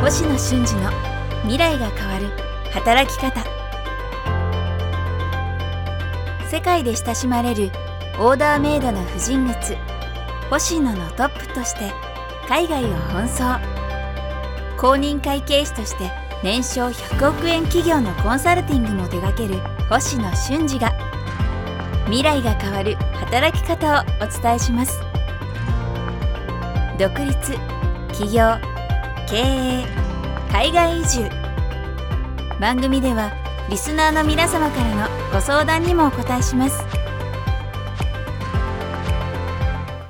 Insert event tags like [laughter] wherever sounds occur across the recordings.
星野俊二の未来が変わる働き方。世界で親しまれるオーダーメイドの婦人靴星野のトップとして海外を奔走。公認会計士として年商100億円企業のコンサルティングも手掛ける星野俊二が未来が変わる働き方をお伝えします。独立起業経営海外移住番組ではリスナーの皆様からのご相談にもお答えします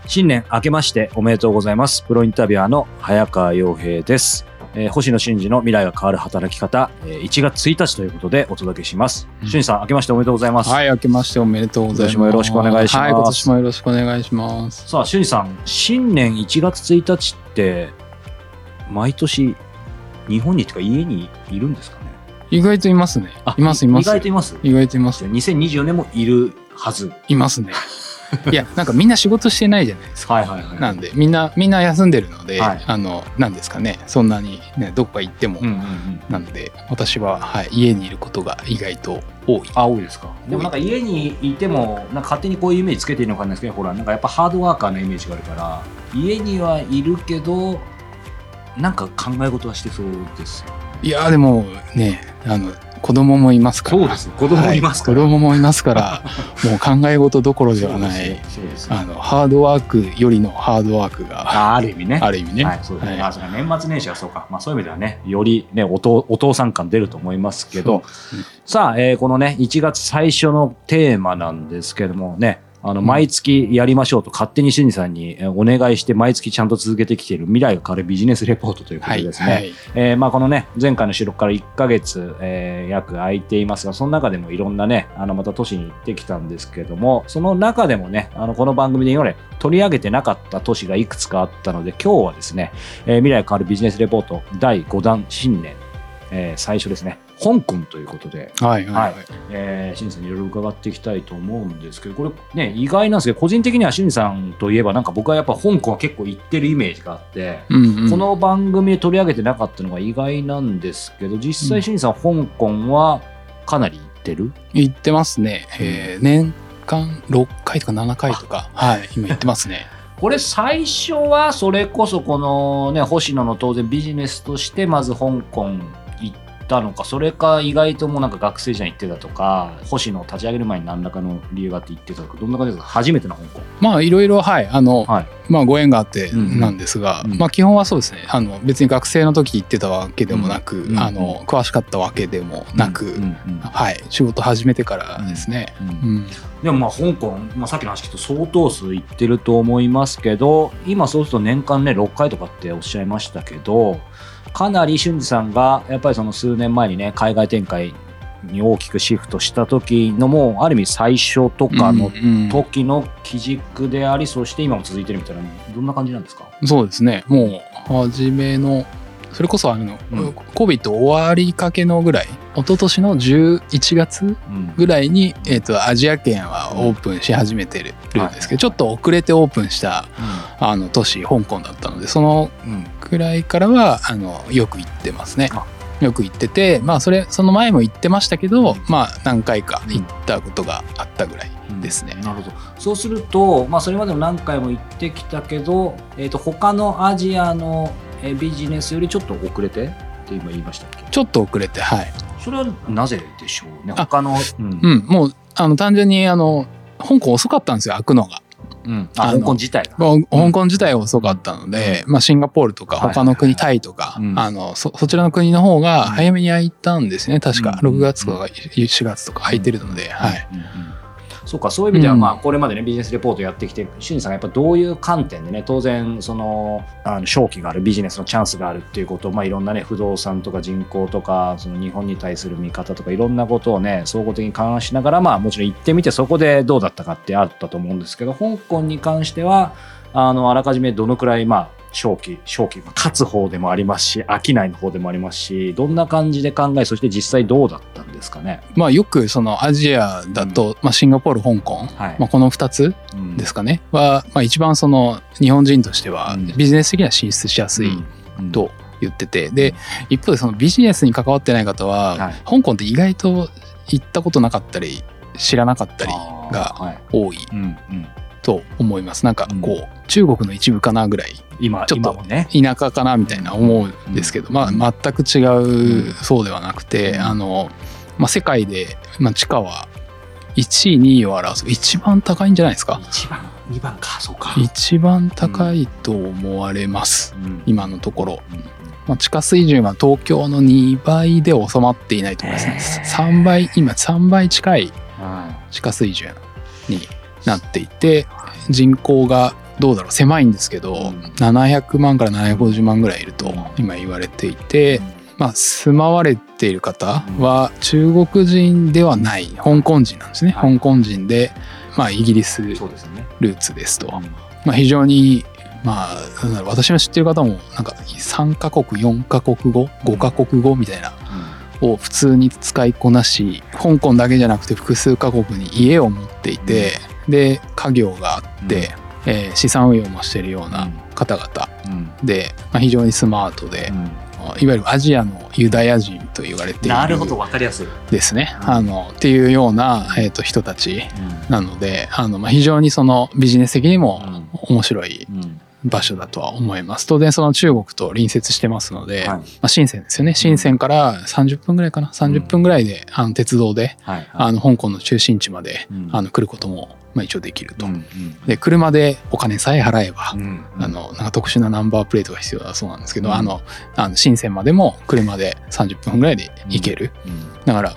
新年明けましておめでとうございます。プロインタビュアーの早川洋平です。えー星野真二の未来が変わる働き方、えー1月1日ということでお届けします。うんさん、明けましておめでとうございます。はい、明けましておめでとうございます。今年もよろしくお願いしますはい、今年もよろしくお願いします。さあ、俊二さん、新年1月1日って、毎年、日本にとか家にいるんですかね？意外といますね。います、います。意外といます？意外といます。2024年もいるはず。いますね。[laughs] いや、なんかみんな仕事してないじゃないですか。はいはいはい。なんで、みんな、みんな休んでるので、はいあの、なんですかね、そんなにね、どこか行っても、うんうんうん。なので、私は、はい、家にいることが意外と多い。あ、多いですか。でもなんか家にいても、なんか勝手にこういうイメージつけているのかわかんないですけど、ほら、なんかやっぱハードワーカーなイメージがあるから、家にはいるけど、なんか考え事はしてそうですよ。いやー、でもね、あの、子供もいますから。子供もいますから。はい子供もいますから、[laughs] もう考え事どころではない。あのハードワークよりのハードワークがあある意味ね。ある意味ね。はい、そうですね。年末年始はそうか。まあそういう意味ではね、よりね、お父お父さん感出ると思いますけど、さあ、えーこのね、1月最初のテーマなんですけどもね、あの、うん毎月やりましょうと勝手に俊二さんにえーお願いして毎月ちゃんと続けてきている未来が変わるビジネスレポートということはいでですね、はいえーまあこのね、前回の収録から1ヶ月、えー約空いています。が、その中でもいろんなね、あの、また都市に行ってきたんですけども、その中でもね、あの、この番組で今まで取り上げてなかった都市がいくつかあったので、今日はですね、えー未来が変わるビジネスレポート第5弾新年、えー最初ですね、香港ということで、はいはい。はい。えー、清水さんにいろいろ伺っていきたいと思うんですけど、これね、意外なんですけど、個人的には清水さんといえば、なんか僕はやっぱ香港は結構行ってるイメージがあって、うんうん。この番組で取り上げてなかったのが意外なんですけど、実際、清水さん、香港はかなり行ってる？行ってますね。えー年間6回とか7回とか、はい、今行ってますね。[laughs] これ最初はそれこそこのね星野の当然ビジネスとしてまず香港行ったのかそれか意外ともうなんか学生時代行ってたとか星野を立ち上げる前に何らかの理由があって行ってたとかどんな感じですか？初めての香港まあいろいろ、はい、あの、はい。まあご縁があってうんうん。なんですが、うんまあ基本はそうですね。あの別に学生の時行ってたわけでもなく、うんあの詳しかったわけでもなく、うんうんはい、仕事始めてからですね。うんうんでもまあ香港、まあ、さっきの話聞くと相当数行ってると思いますけど今そうすると年間ね6回とかっておっしゃいましたけどかなり俊二さんがやっぱりその数年前にね海外展開に大きくシフトした時のもうある意味最初とかのうんうん。時の基軸であり、そして今も続いてるみたいなどんな感じなんですか？そうですね。もう初めのそれこそあの、うん。COVID 終わりかけのぐらい一昨年の11月うん。ぐらいに、えー、とアジア圏はオープンし始めてるんですけど、ちょっと遅れてオープンしたあの都市香港だったのでそのうんくらいからはあのよく行ってますね。あ。よく行っててまあそれその前も行ってましたけど、まあ何回か行ったことがあったぐらいですね。なるほど。そうすると、まあ、それまでも何回も行ってきたけど、えー、と他のアジアのえービジネスよりちょっと遅れてって今言いましたっけ？ちょっと遅れてはい。それはなぜでしょうね？あ他の、うん。うん。もうあの単純にあの香港遅かったんですよ開くのが。うん。香港自体香港自体が遅かったので、まあ、シンガポールとか他の国、タイとか、うん。あのそそちらの国の方が早めに開いたんですね。確かうん。6月とか4月とか開いてるので、はい、そうかそういう意味では、うん。まあ、これまでねビジネスレポートやってきて俊二さんがやっぱどういう観点でね当然そのあの商機があるビジネスのチャンスがあるっていうことを、まあ、いろんなね不動産とか人口とかその日本に対する見方とかいろんなことをね総合的に勘案しながら、まあ、もちろん行ってみてそこでどうだったかってあったと思うんですけど香港に関してはあのあらかじめどのくらいまあ正気、正気、勝つ方でもありますし、飽きないの方でもありますし、どんな感じで考え、そして実際どうだったんですかね？まあよくそのアジアだと、まあ、シンガポール香港、はい。まあ、この2つうん。ですかね？は、まあ、一番その日本人としてはうん。ビジネス的には進出しやすいうん。と言っててで一方でそのビジネスに関わってない方は、はい。香港って意外と行ったことなかったり知らなかったりがはい。多い。うんうん、と思います。なんかうん。こう中国の一部かなぐらい今ちょっと田舎かなみたいな思うんですけど、まあ全く違うそうではなくて、うん。あの、まあ、世界で、まあ、地価は1位2位を表す一番高いんじゃないですか？一番二番かそうか、一番高いと思われます、うん。今のところ、うん。まあ、地下水準は東京の2倍で収まっていないと思います。ねへー。3倍今3倍近いは地下水準になっていて人口がどうだろう狭いんですけど、うん。700万から750万ぐらいいるとうん。今言われていて、いまあ、住まわれている方は中国人ではない香港人なんですね、はい。香港人で、まあ、イギリスルーツですと、うん。まあ、非常にまあ私の知ってる方もなんか3カ国4カ国語5カ国語みたいなを普通に使いこなし香港だけじゃなくて複数カ国に家を持っていて、で家業があって、えー資産運用もしてるような方々うん。で、まあ、非常にスマートで、うん。いわゆるアジアのユダヤ人と言われているなるほど分かりやすい、ですね、うんあのっていうような、えー、と人たちなのであの、まあ、非常にそのビジネス的にも面白いうん場所だとは思います。当然その中国と隣接してますので、はい。まあ、深センですよね。深センから30分ぐらいかな。30分ぐらいであの鉄道ではいあの香港の中心地までうん。あの来ることも、まあ、一応できると。うんで車でお金さえ払えば、うんあのなんか特殊なナンバープレートが必要だそうなんですけど、うん。あのあの深センまでも車で30分ぐらいで行ける、うんだから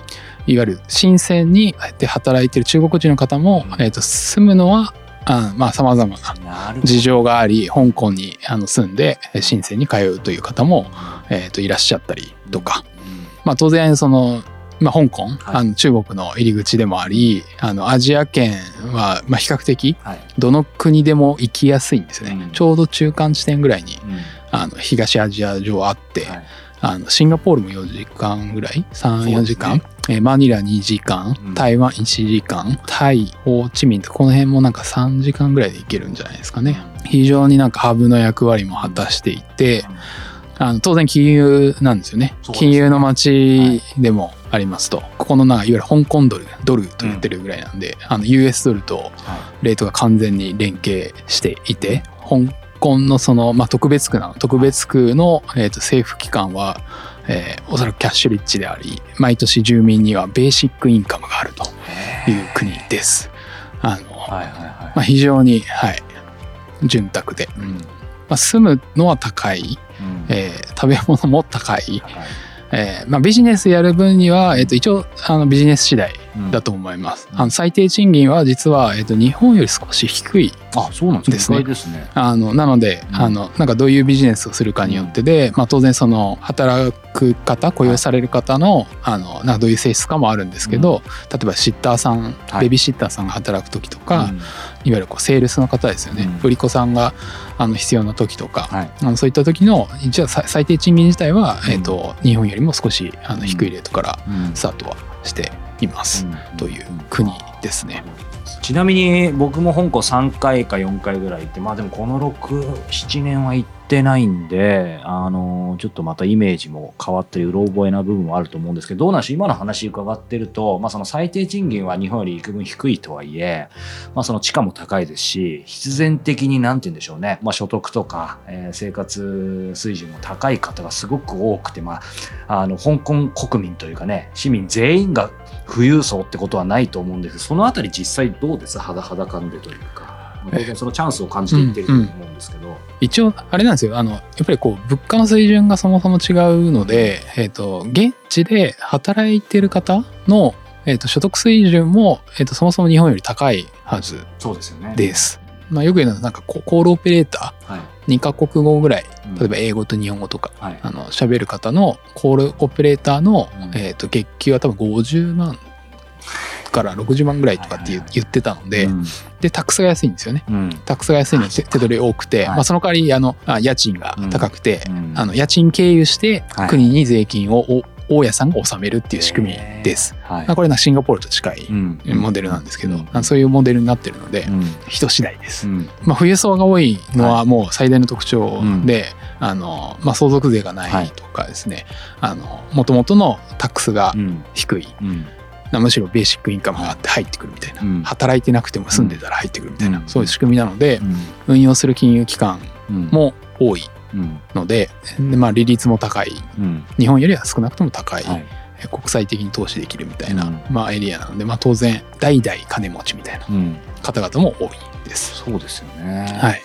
いわゆる深センにで働いてる中国人の方も、うん。えー、と住むのはあまあさまざまな事情があり香港にあの住んでえー深センに通うという方も、えー、といらっしゃったりとか、まあ、当然その、まあ、香港、はい。あの中国の入り口でもありあのアジア圏は、まあ、比較的はい。どの国でも行きやすいんですよね、うん。ちょうど中間地点ぐらいにうん。あの東アジア上あって、はいあのシンガポールも4時間ぐらい？そうですね。34時間、えーマニラ2時間？うん。台湾1時間？タイホーチミンとこの辺もなんか3時間ぐらいで行けるんじゃないですかね。非常になんかハブの役割も果たしていてあの当然金融なんですよね。ね。金融の街でもありますと、ここのないわゆる香港ドルドルと言ってるぐらいなんで、あの US ドルとはレートが完全に連携していて香港のその、まあ、特別区なの特別区の、えー、と政府機関は、えーおそらくキャッシュリッチであり毎年住民にはベーシックインカムがあるといいう国です。あのはいはいはい。まあ、非常に、はい、潤沢で、うん。まあ、住むのは高い、うん。えー食べ物も高い、はい。えーまあ、ビジネスやる分には、えー、と一応あのビジネス次第うんだと思います。うん。あの最低賃金は実は、えー、と日本より少し低いあそうなんですね。ですね。あのなので、うん。あのなんかどういうビジネスをするかによってで、まあ、当然その働く方雇用される方の,、あのなんかどういう性質かもあるんですけど、例えばシッターさん、はい。ベビーシッターさんが働く時とか、うん。いわゆるこうセールスの方ですよね、うん。売り子さんがあの必要な時とか、はい。あのそういった時の一応さ最低賃金自体は、うん。えー、と日本よりも少しあの低いレートからうん。スタートはしています、うんという国ですね。ちなみに僕も香港3回か4回ぐらい行ってまあでもこの67年は行ってないんであのちょっとまたイメージも変わったりうろ覚えな部分もあると思うんですけどどうなんでしょう？今の話伺ってると、まあ、その最低賃金は日本より幾分低いとはいえ、まあ、その地価も高いですし必然的に何て言うんでしょうね、まあ、所得とか、えー生活水準も高い方がすごく多くて、まあ、あの香港国民というかね市民全員が富裕層ってことはないと思うんですそのあたり実際どうです？肌肌感でというか。まあ当然そのチャンスを感じていってると思うんですけど、一応あれなんですよあのやっぱりこう物価の水準がそもそも違うので、えー、と現地で働いてる方の、えー、と所得水準も、えー、とそもそも日本より高いはずそうですよね。です。まあ、よく言うのはなんかこうコールオペレータはい。ー2カ国語ぐらいうん。例えば英語と日本語とか、はい。あの喋る方のコールオペレーターの、うん。えー、と月給は多分50万から60万ぐらいとかって言,、ってたので、うん。でタックスが安いんですよね。うん。タックスが安いので手手取り多くて、はい。まあ、その代わりあのあ家賃が高くて、うん。あの家賃経由してはい。国に税金をお大家さんが納めるっていう仕組みです。はい。まあ、これはシンガポールと近いうん。モデルなんですけど、うん。あそういうモデルになってるので、うん。人次第です。うん。まあ、冬層が多いのはもう最大の特徴で、あの、まあ、相続税がないとかですね、あの、もともとのタックスがうん。低い、むしろベーシックインカムがあって入ってくるみたいな、うん。働いてなくても住んでたら入ってくるみたいな、うん。そういう仕組みなので、うん。運用する金融機関うんも多いうん。ので、でまあ、利率も高い、うん。日本よりは少なくとも高い、はい。え国際的に投資できるみたいな、うん。まあ、エリアなので、まあ、当然、代々金持ちみたいなうん。方々も多いです。そうですよね。はい。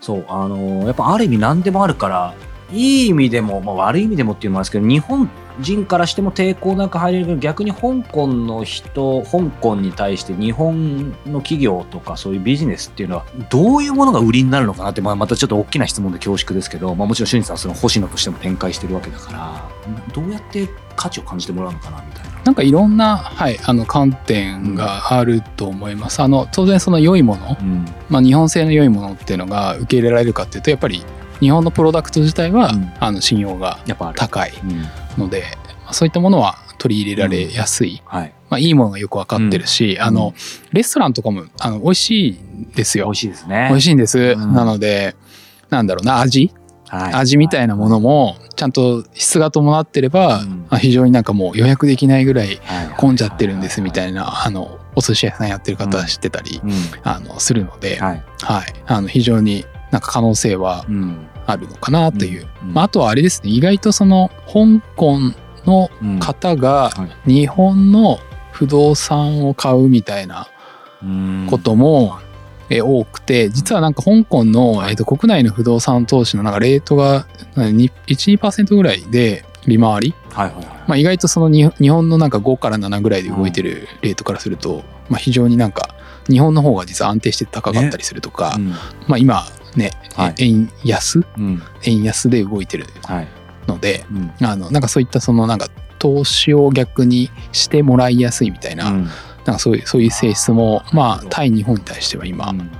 そう、あのーやっぱある意味何でもあるから、いい意味でも、まあ、悪い意味でもっていうのもあるんですけど、日本人からしても抵抗なく入れるけど、逆に香港の人、香港に対して日本の企業とかそういうビジネスっていうのは、どういうものが売りになるのかなって、まあ、またちょっと大きな質問で恐縮ですけど、まあ、もちろん、俊二さんはその星野としても展開してるわけだから、どうやって価値を感じてもらうのかなみたいな。なんかいろんな、はい、あの観点があると思います。あの当然その良いもの、うんまあ、日本製の良いものっていうのが受け入れられるかっていうとやっぱり日本のプロダクト自体は、うんあの信用がやっぱある。高いうんので、まあそういったものは取り入れられやすい、はい。まあ、いいものがよく分かってるし、うん。あのレストランとかもあの美味しいですよ。美味しいですね。美味しいんです、うん。なのでなんだろうな味？はい。味みたいなものもちゃんと質が伴ってれば、うん。まあ非常になんかもう予約できないぐらいはい混んじゃってるんですみたいなあのお寿司屋さんやってる方は知ってたり、うん。あのするので、はい。はい、あの非常になんか可能性はうんあるのかなという、うん。まあ、あとはあれですね。意外とその香港のうん。方がは日本の不動産を買うみたいなことも、え多くて実はなんか香港の、えー、と国内の不動産投資のなんかレートが12%ぐらいで利回り、はいはいはい。まあ、意外とそのに日本のなんか5から7ぐらいで動いてるレートからすると、まあ、非常になんか日本の方が実は安定して高かったりするとか、うん。まあ、今ね、はい。円安？うん。円安で動いてるはい。のでうん。あのなんかそういったそのなんか投資を逆にしてもらいやすいみたいな,、うん。なんかそういうそういう性質もまあ対日本に対しては今うん。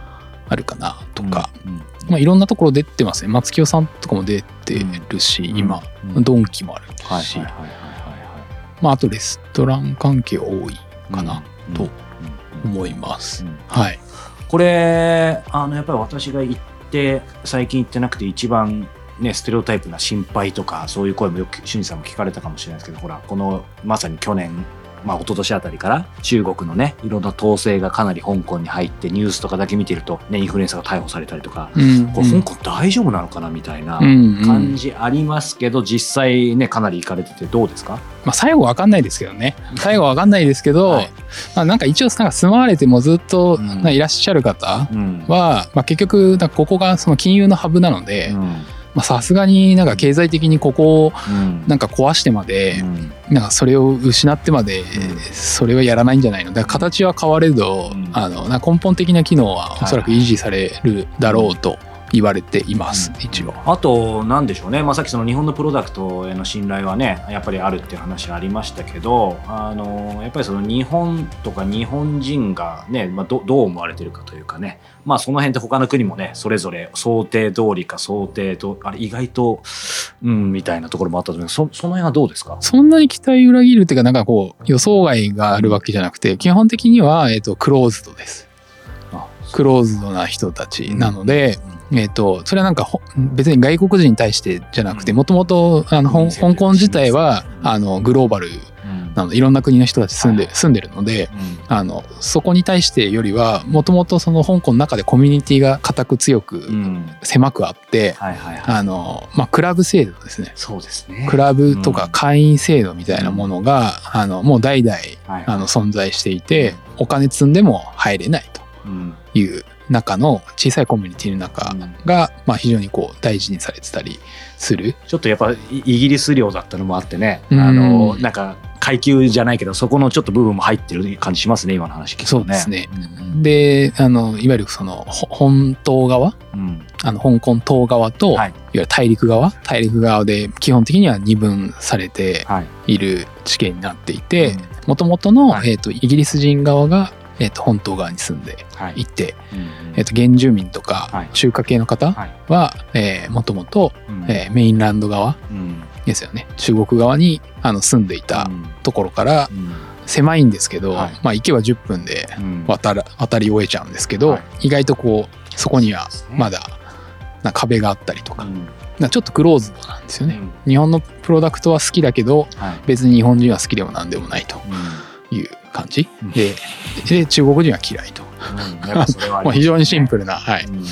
あるかなとか、うん。まあ、いろんなところ出てますね。松清さんとかも出てるし、うん。今、うん。ドンキもあるし、はいはいはいはいまあ、あとレストラン関係多いはいかな、うん。とうん。思います、うん。はい。これあのやっぱり私が行って最近行ってなくて一番ねステレオタイプな心配とかそういう声もよく俊二さんも聞かれたかもしれないですけどほらこのまさに去年まあ一昨年あたりから中国のねいろんな統制がかなり香港に入ってニュースとかだけ見てると、ね、インフルエンサーが逮捕されたりとかうんこれ香港大丈夫なのかなみたいなうんうん。感じありますけど、実際ねかなり行かれててどうですか？まあ、最後わかんないですけどね。最後わかんないですけど、はい。まあ、なんか一応なんか住まわれてもずっといらっしゃる方うん。は、まあ、結局ここがその金融のハブなのでうん。まあさすがになんか経済的にここをうん。なんか壊してまで、うん。なんかそれを失ってまで、それはやらないんじゃないの？だから形は変われど、うん。あの根本的な機能はおそらく維持されるだろうと言われています、うん。一応。あと、なんでしょうね、まあ、さっきその日本のプロダクトへの信頼はね、やっぱりあるっていう話ありましたけど、あのやっぱりその日本とか日本人がね、まあ、どどう思われてるかというかね、まあ、その辺って他の国もね、それぞれ想定通りか想定と、あれ、意外と、うん、みたいなところもあったと思うそその辺はどうですか？そんなに期待裏切るっていうか、なんかこう、予想外があるわけじゃなくて、基本的には、えっ、と、クローズドです。あクローズドな人たちなので、えっ、と、それはなんかほ、別に外国人に対してじゃなくて、うん。もともと、香港自体は、あの、グローバルうんなので、いろんな国の人たち住んで、はい。住んでるので、うん。あの、そこに対してよりは、もともとその香港の中でコミュニティが固く強く、うん。狭くあって。あの、まあ、クラブ制度ですね。そうですね。クラブとかうん。会員制度みたいなものが、あのもう代々はいあの存在していて、お金積んでも入れないうん。という中の小さいコミュニティの中が、まあ、非常にこう大事にされてたりする。ちょっとやっぱイイギリス領だったのもあってね、うん。あのなんか階級じゃないけどそこのちょっと部分も入ってる感じしますね今の話聞くとそうですね。うんであのいわゆるそのほ本島側？うん。あの香港島側と、はい。い、わゆる大陸側？大陸側で基本的には二分されてはい。いる地形になっていてうん。もともとの、はい。えー、とイギリス人側が、えー、と本島側に住んではい。いて、うんえー、と原住民とかはい。中華系の方はい。は、えーもともと、うん。えーメインランド側うん。ですよね。中国側にあの住んでいたうん。ところからうん。狭いんですけど、はい。まあ行けば10分でうん。渡り終えちゃうんですけど、はい。意外とこうそこにはまだな壁があったりとか、うん。なちょっとクローズドなんですよね、日本のプロダクトは好きだけどはい。別に日本人は好きでもなんでもないという感じ、うん。でで中国人は嫌いと、うん [laughs] 非常にシンプルな、はい、うん。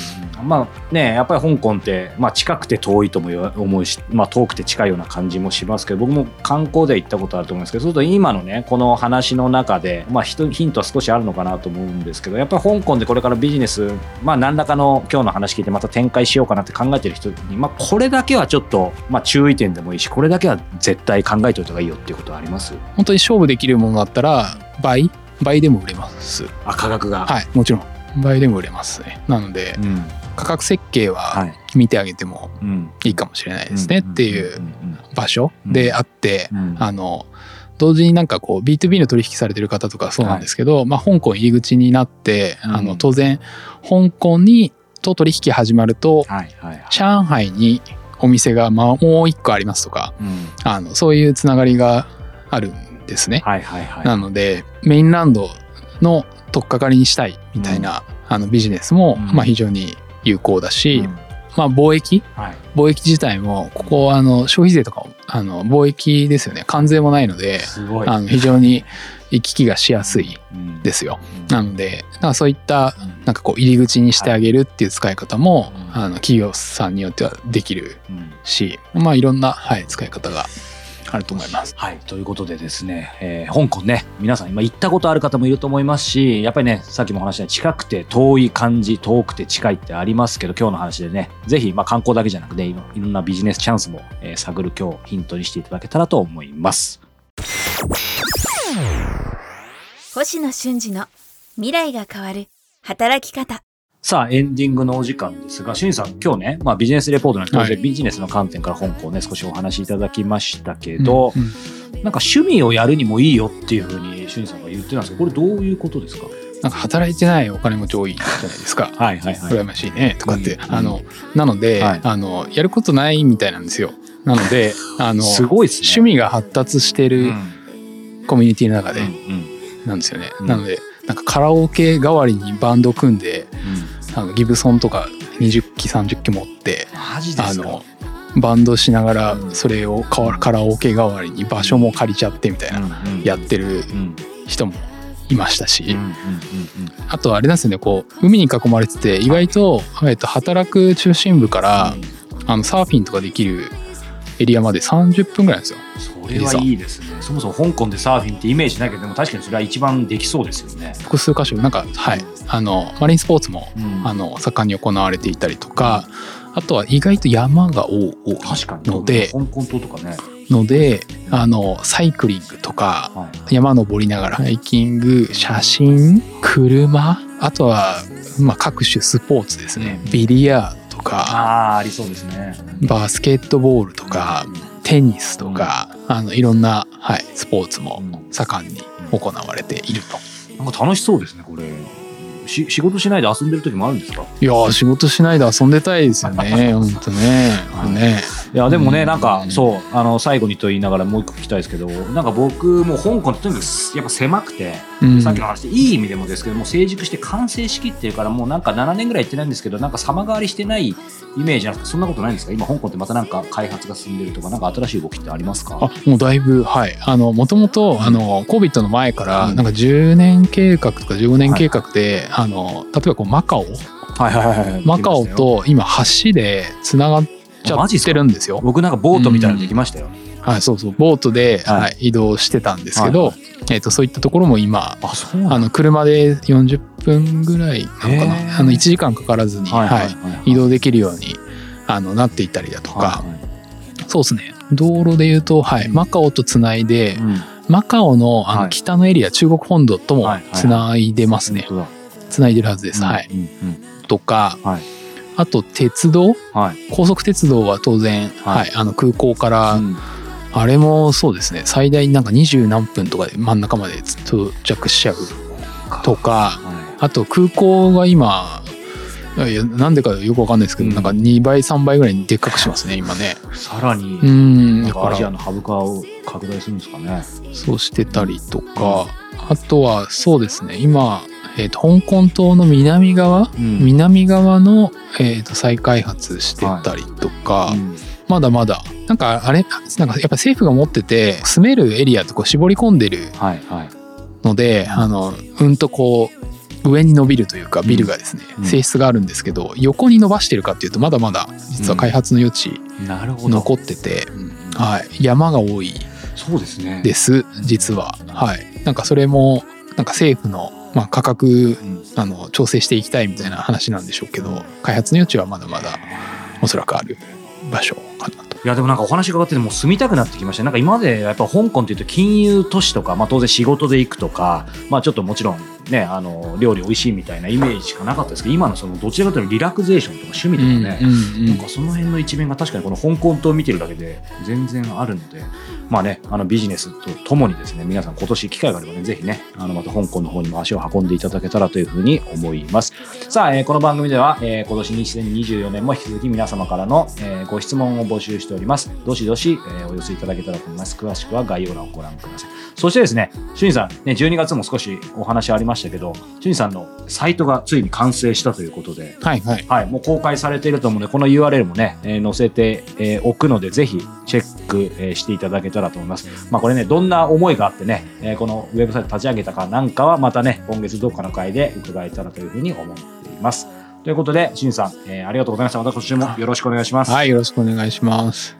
まあねやっぱり香港って、まあ、近くて遠いとも思うし、まあ、遠くて近いような感じもしますけど僕も観光では行ったことあると思うんですけどそうすると今のねこの話の中で、まあ、ヒントは少しあるのかなと思うんですけどやっぱり香港でこれからビジネス、まあ、何らかの今日の話聞いてまた展開しようかなって考えてる人に、まあ、これだけはちょっと、まあ、注意点でもいいしこれだけは絶対考えておいた方がいいよっていうことはあります？本当に勝負できるものだったら倍倍でも売れます。あ価格が、はいもちろん。倍でも売れますね。なのでうん。価格設計ははい。見てあげてもうん。いいかもしれないですね。っていう場所うん。であって、あの同時になんかこう B2B の取引されてる方とかそうなんですけど、まあ、香港入り口になって、うん。あの当然香港にと取引始まるとはいはいはい。上海にお店がまあもう一個ありますとかうん。あのそういうつながりがあるんですね。はいはいはい。なのでメインランドの取っかかりにしたいみたいな、あのビジネスも、うん。まあ、非常に有効だし、うん。まあ、貿易？はい。貿易自体もここあの消費税とかもあの貿易ですよね。関税もないのであの非常に行き来がしやすいうん。ですよ。うん。なのでなんかそういったうん。なんかこう入り口にしてあげるっていう使い方も、はい。あの企業さんによってはできるうん。しまあいろんな、はい、使い方があると思います。はい、ということでですね、えー香港ね、皆さん今行ったことある方もいると思いますし、やっぱりね、さっきもお話したように近くて遠い感じ、遠くて近いってありますけど、今日の話でね、ぜひ、まあ観光だけじゃなくて、いろいろんなビジネスチャンスも、えー探る今日ヒントにしていただけたらと思います。星野俊二の未来が変わる働き方さあ、エンディングのお時間ですが、しゅんさん、今日ね、まあビジネスレポートなんで当はい。然ビジネスの観点から香港をね、少しお話しいただきましたけど、うんうんなんか趣味をやるにもいいよっていうふうにしゅんさんが言ってたんですけど、これどういうことですか？なんか働いてないお金持ち多いじゃないですか。はいはいはい。羨ましいねとかって、うんあのなので、はい。あのやることないみたいなんですよ。なので [laughs] あのすごいね。趣味が発達してうるん。コミュニティの中でうんうん。なんですよね、うん。なのでなんかカラオケ代わりにバンド組んであのギブソンとか20機30機持ってあのバンドしながらうん。それをカカラオケ代わりに場所も借りちゃってみたいなやってるうん人もいましたし、あとあれなんですよねこう海に囲まれてて意外と,、えっと働く中心部から、あのサーフィンとかできるエリアまで30分ぐらいですよ。それはいいですね。そもそも香港でサーフィンってイメージないけど、でも確かにそれは一番できそうですよね。複数箇所なんかはいあのマリンスポーツもうんあの盛んに行われていたりとかあとは意外と山が多い確かに。ので香港島とかね。のであのサイクリングとかはい山登りながらハイキング写真車あとは、まあ、各種スポーツですねビリヤードとかああ、ありそうですね。バスケットボールとかテニスとか、あのいろんな、はい、スポーツもうん。盛んに行われていると。なんか楽しそうですね、これ。し仕事しないで遊んでる時もあるんですか？いやー仕事しないで遊んでたいですよね [laughs] 本当ね。はいねいやでもね、うん。なんかそうあの最後にと言いながらもう一個聞きたいですけどなんか僕もう香港ってとにかくやっぱ狭くて、うん。さっきの話でいい意味でもですけどもう成熟して完成しきってるからもうなんか7年ぐらい行ってないんですけどなんか様変わりしてないイメージなんですかそんなことないんですか？今香港ってまたなんか開発が進んでるとかなんか新しい動きってありますか？あもうだいぶはい。あのもともとあの COVID の前からうん。なんか10年計画とか15年計画で、あの例えばこうマカオ。はいはいはいはい。マカオと今橋でつながっちゃってるんですよ。僕なんかボートみたいなのできましたよ、はい、そうそう。ボートで、はい。はい移動してたんですけど、はい。えー、とそういったところも今ああの車で40分ぐらいなのかな？あの1時間かからずに、はいはい移動できるようにあのなっていたりだとか、はいはい。そうですね。道路で言うと、はい、マカオとつないで、うん。マカオのあはいの北のエリア、中国本土ともはいはいつないでますね、つないでるはずです、はい。うんうん。とか、はいあと鉄道？はい。高速鉄道は当然、はい。はいあの空港から、うん。あれもそうですね。最大なんか二十何分とかで真ん中まで到着しちゃうとかはあと空港が今いやなんでかよくわかんないですけど、うん。なんか2倍3倍ぐらいにでっかくしますね今ね。いさらにうんだなんかから。アジアのハブ化を拡大するんですかね。そうしてたりとか。あとはそうですね今えー、と香港島の南側、うん。南側の、えー、と再開発してたりとか、うん。まだまだなんかあれなんかやっぱ政府が持ってて住めるエリアとこう絞り込んでるはいはい。ので、あのうんとこう上に伸びるというかビルがですね、うん。性質があるんですけど横に伸ばしてるかっていうとまだまだ実は開発の余地残ってて、うん。はい、山が多いそうですね。です実は。はい。なんかそれもなんか政府の、まあ、価格あの調整していきたいみたいな話なんでしょうけど開発の余地はまだまだおそらくある場所かなと。いやでもなんかお話伺ってても住みたくなってきましたなんか今までやっぱ香港っていうと金融都市とか、まあ、当然仕事で行くとか、まあ、ちょっともちろんねあの料理美味しいみたいなイメージしかなかったですけど今のそのどちらかというとリラクゼーションとか趣味とかね、うんうんなんかその辺の一面が確かにこの香港島を見てるだけで全然あるので、まあね、あのビジネスとともにですね、皆さん今年機会があればね、ぜひね、あのまた香港の方にも足を運んでいただけたらというふうに思います。さあ、えーこの番組では、えー今年2024年も引き続き皆様からの、えーご質問を募集しております。どしどし、えーお寄せいただけたらと思います。詳しくは概要欄をご覧ください。そしてですね、しゅんさん、ね、12月も少しお話ありましたけど、しゅんさんのサイトがついに完成したということで、はいはいはい、もう公開されていると思うので、この URL もね、えー載せて、えーおくので、ぜひチェック、えーしていただけたらと思います。まあ、これね、どんな思いがあってね、えーこのウェブサイト立ち上げたかなんかは、またね、今月どっかの回で伺えたらというふうに思っています。ということで、しんさん、えーありがとうございました。また今週もよろしくお願いします。はいよろしくお願いします。